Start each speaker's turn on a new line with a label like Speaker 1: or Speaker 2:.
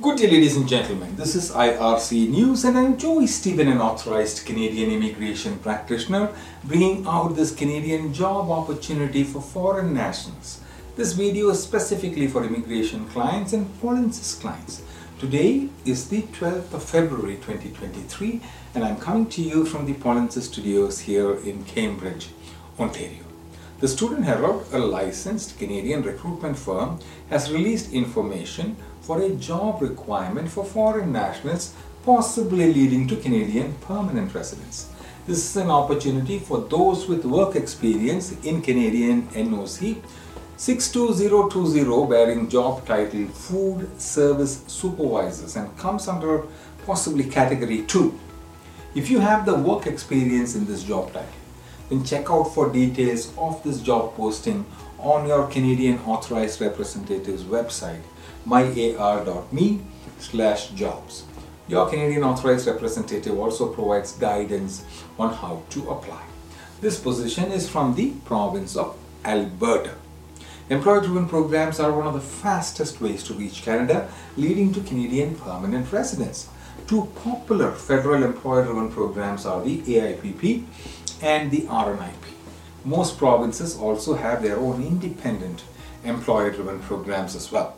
Speaker 1: Good day, ladies and gentlemen. This is IRC News, and I'm Joey Stephen, an authorized Canadian immigration practitioner, bringing out this Canadian job opportunity for foreign nationals. This video is specifically for immigration clients and Polinsys clients. Today is the 12th of February 2023, and I'm coming to you from the Polinsys studios here in Cambridge, Ontario. The Student Herald, a licensed Canadian recruitment firm, has released information for a job requirement for foreign nationals, possibly leading to Canadian permanent residence. This is an opportunity for those with work experience in Canadian NOC 62020 bearing job title Food Service Supervisors and comes under possibly category 2. If you have the work experience in this job title, then check out for details of this job posting on your Canadian Authorized Representative's website, myar.me slash jobs. Your Canadian Authorized Representative also provides guidance on how to apply. This position is from the province of Alberta. Employer-driven programs are one of the fastest ways to reach Canada, leading to Canadian permanent residence. Two popular federal employer-driven programs are the AIPP and the RNIP. Most provinces also have their own independent employer driven programs as well.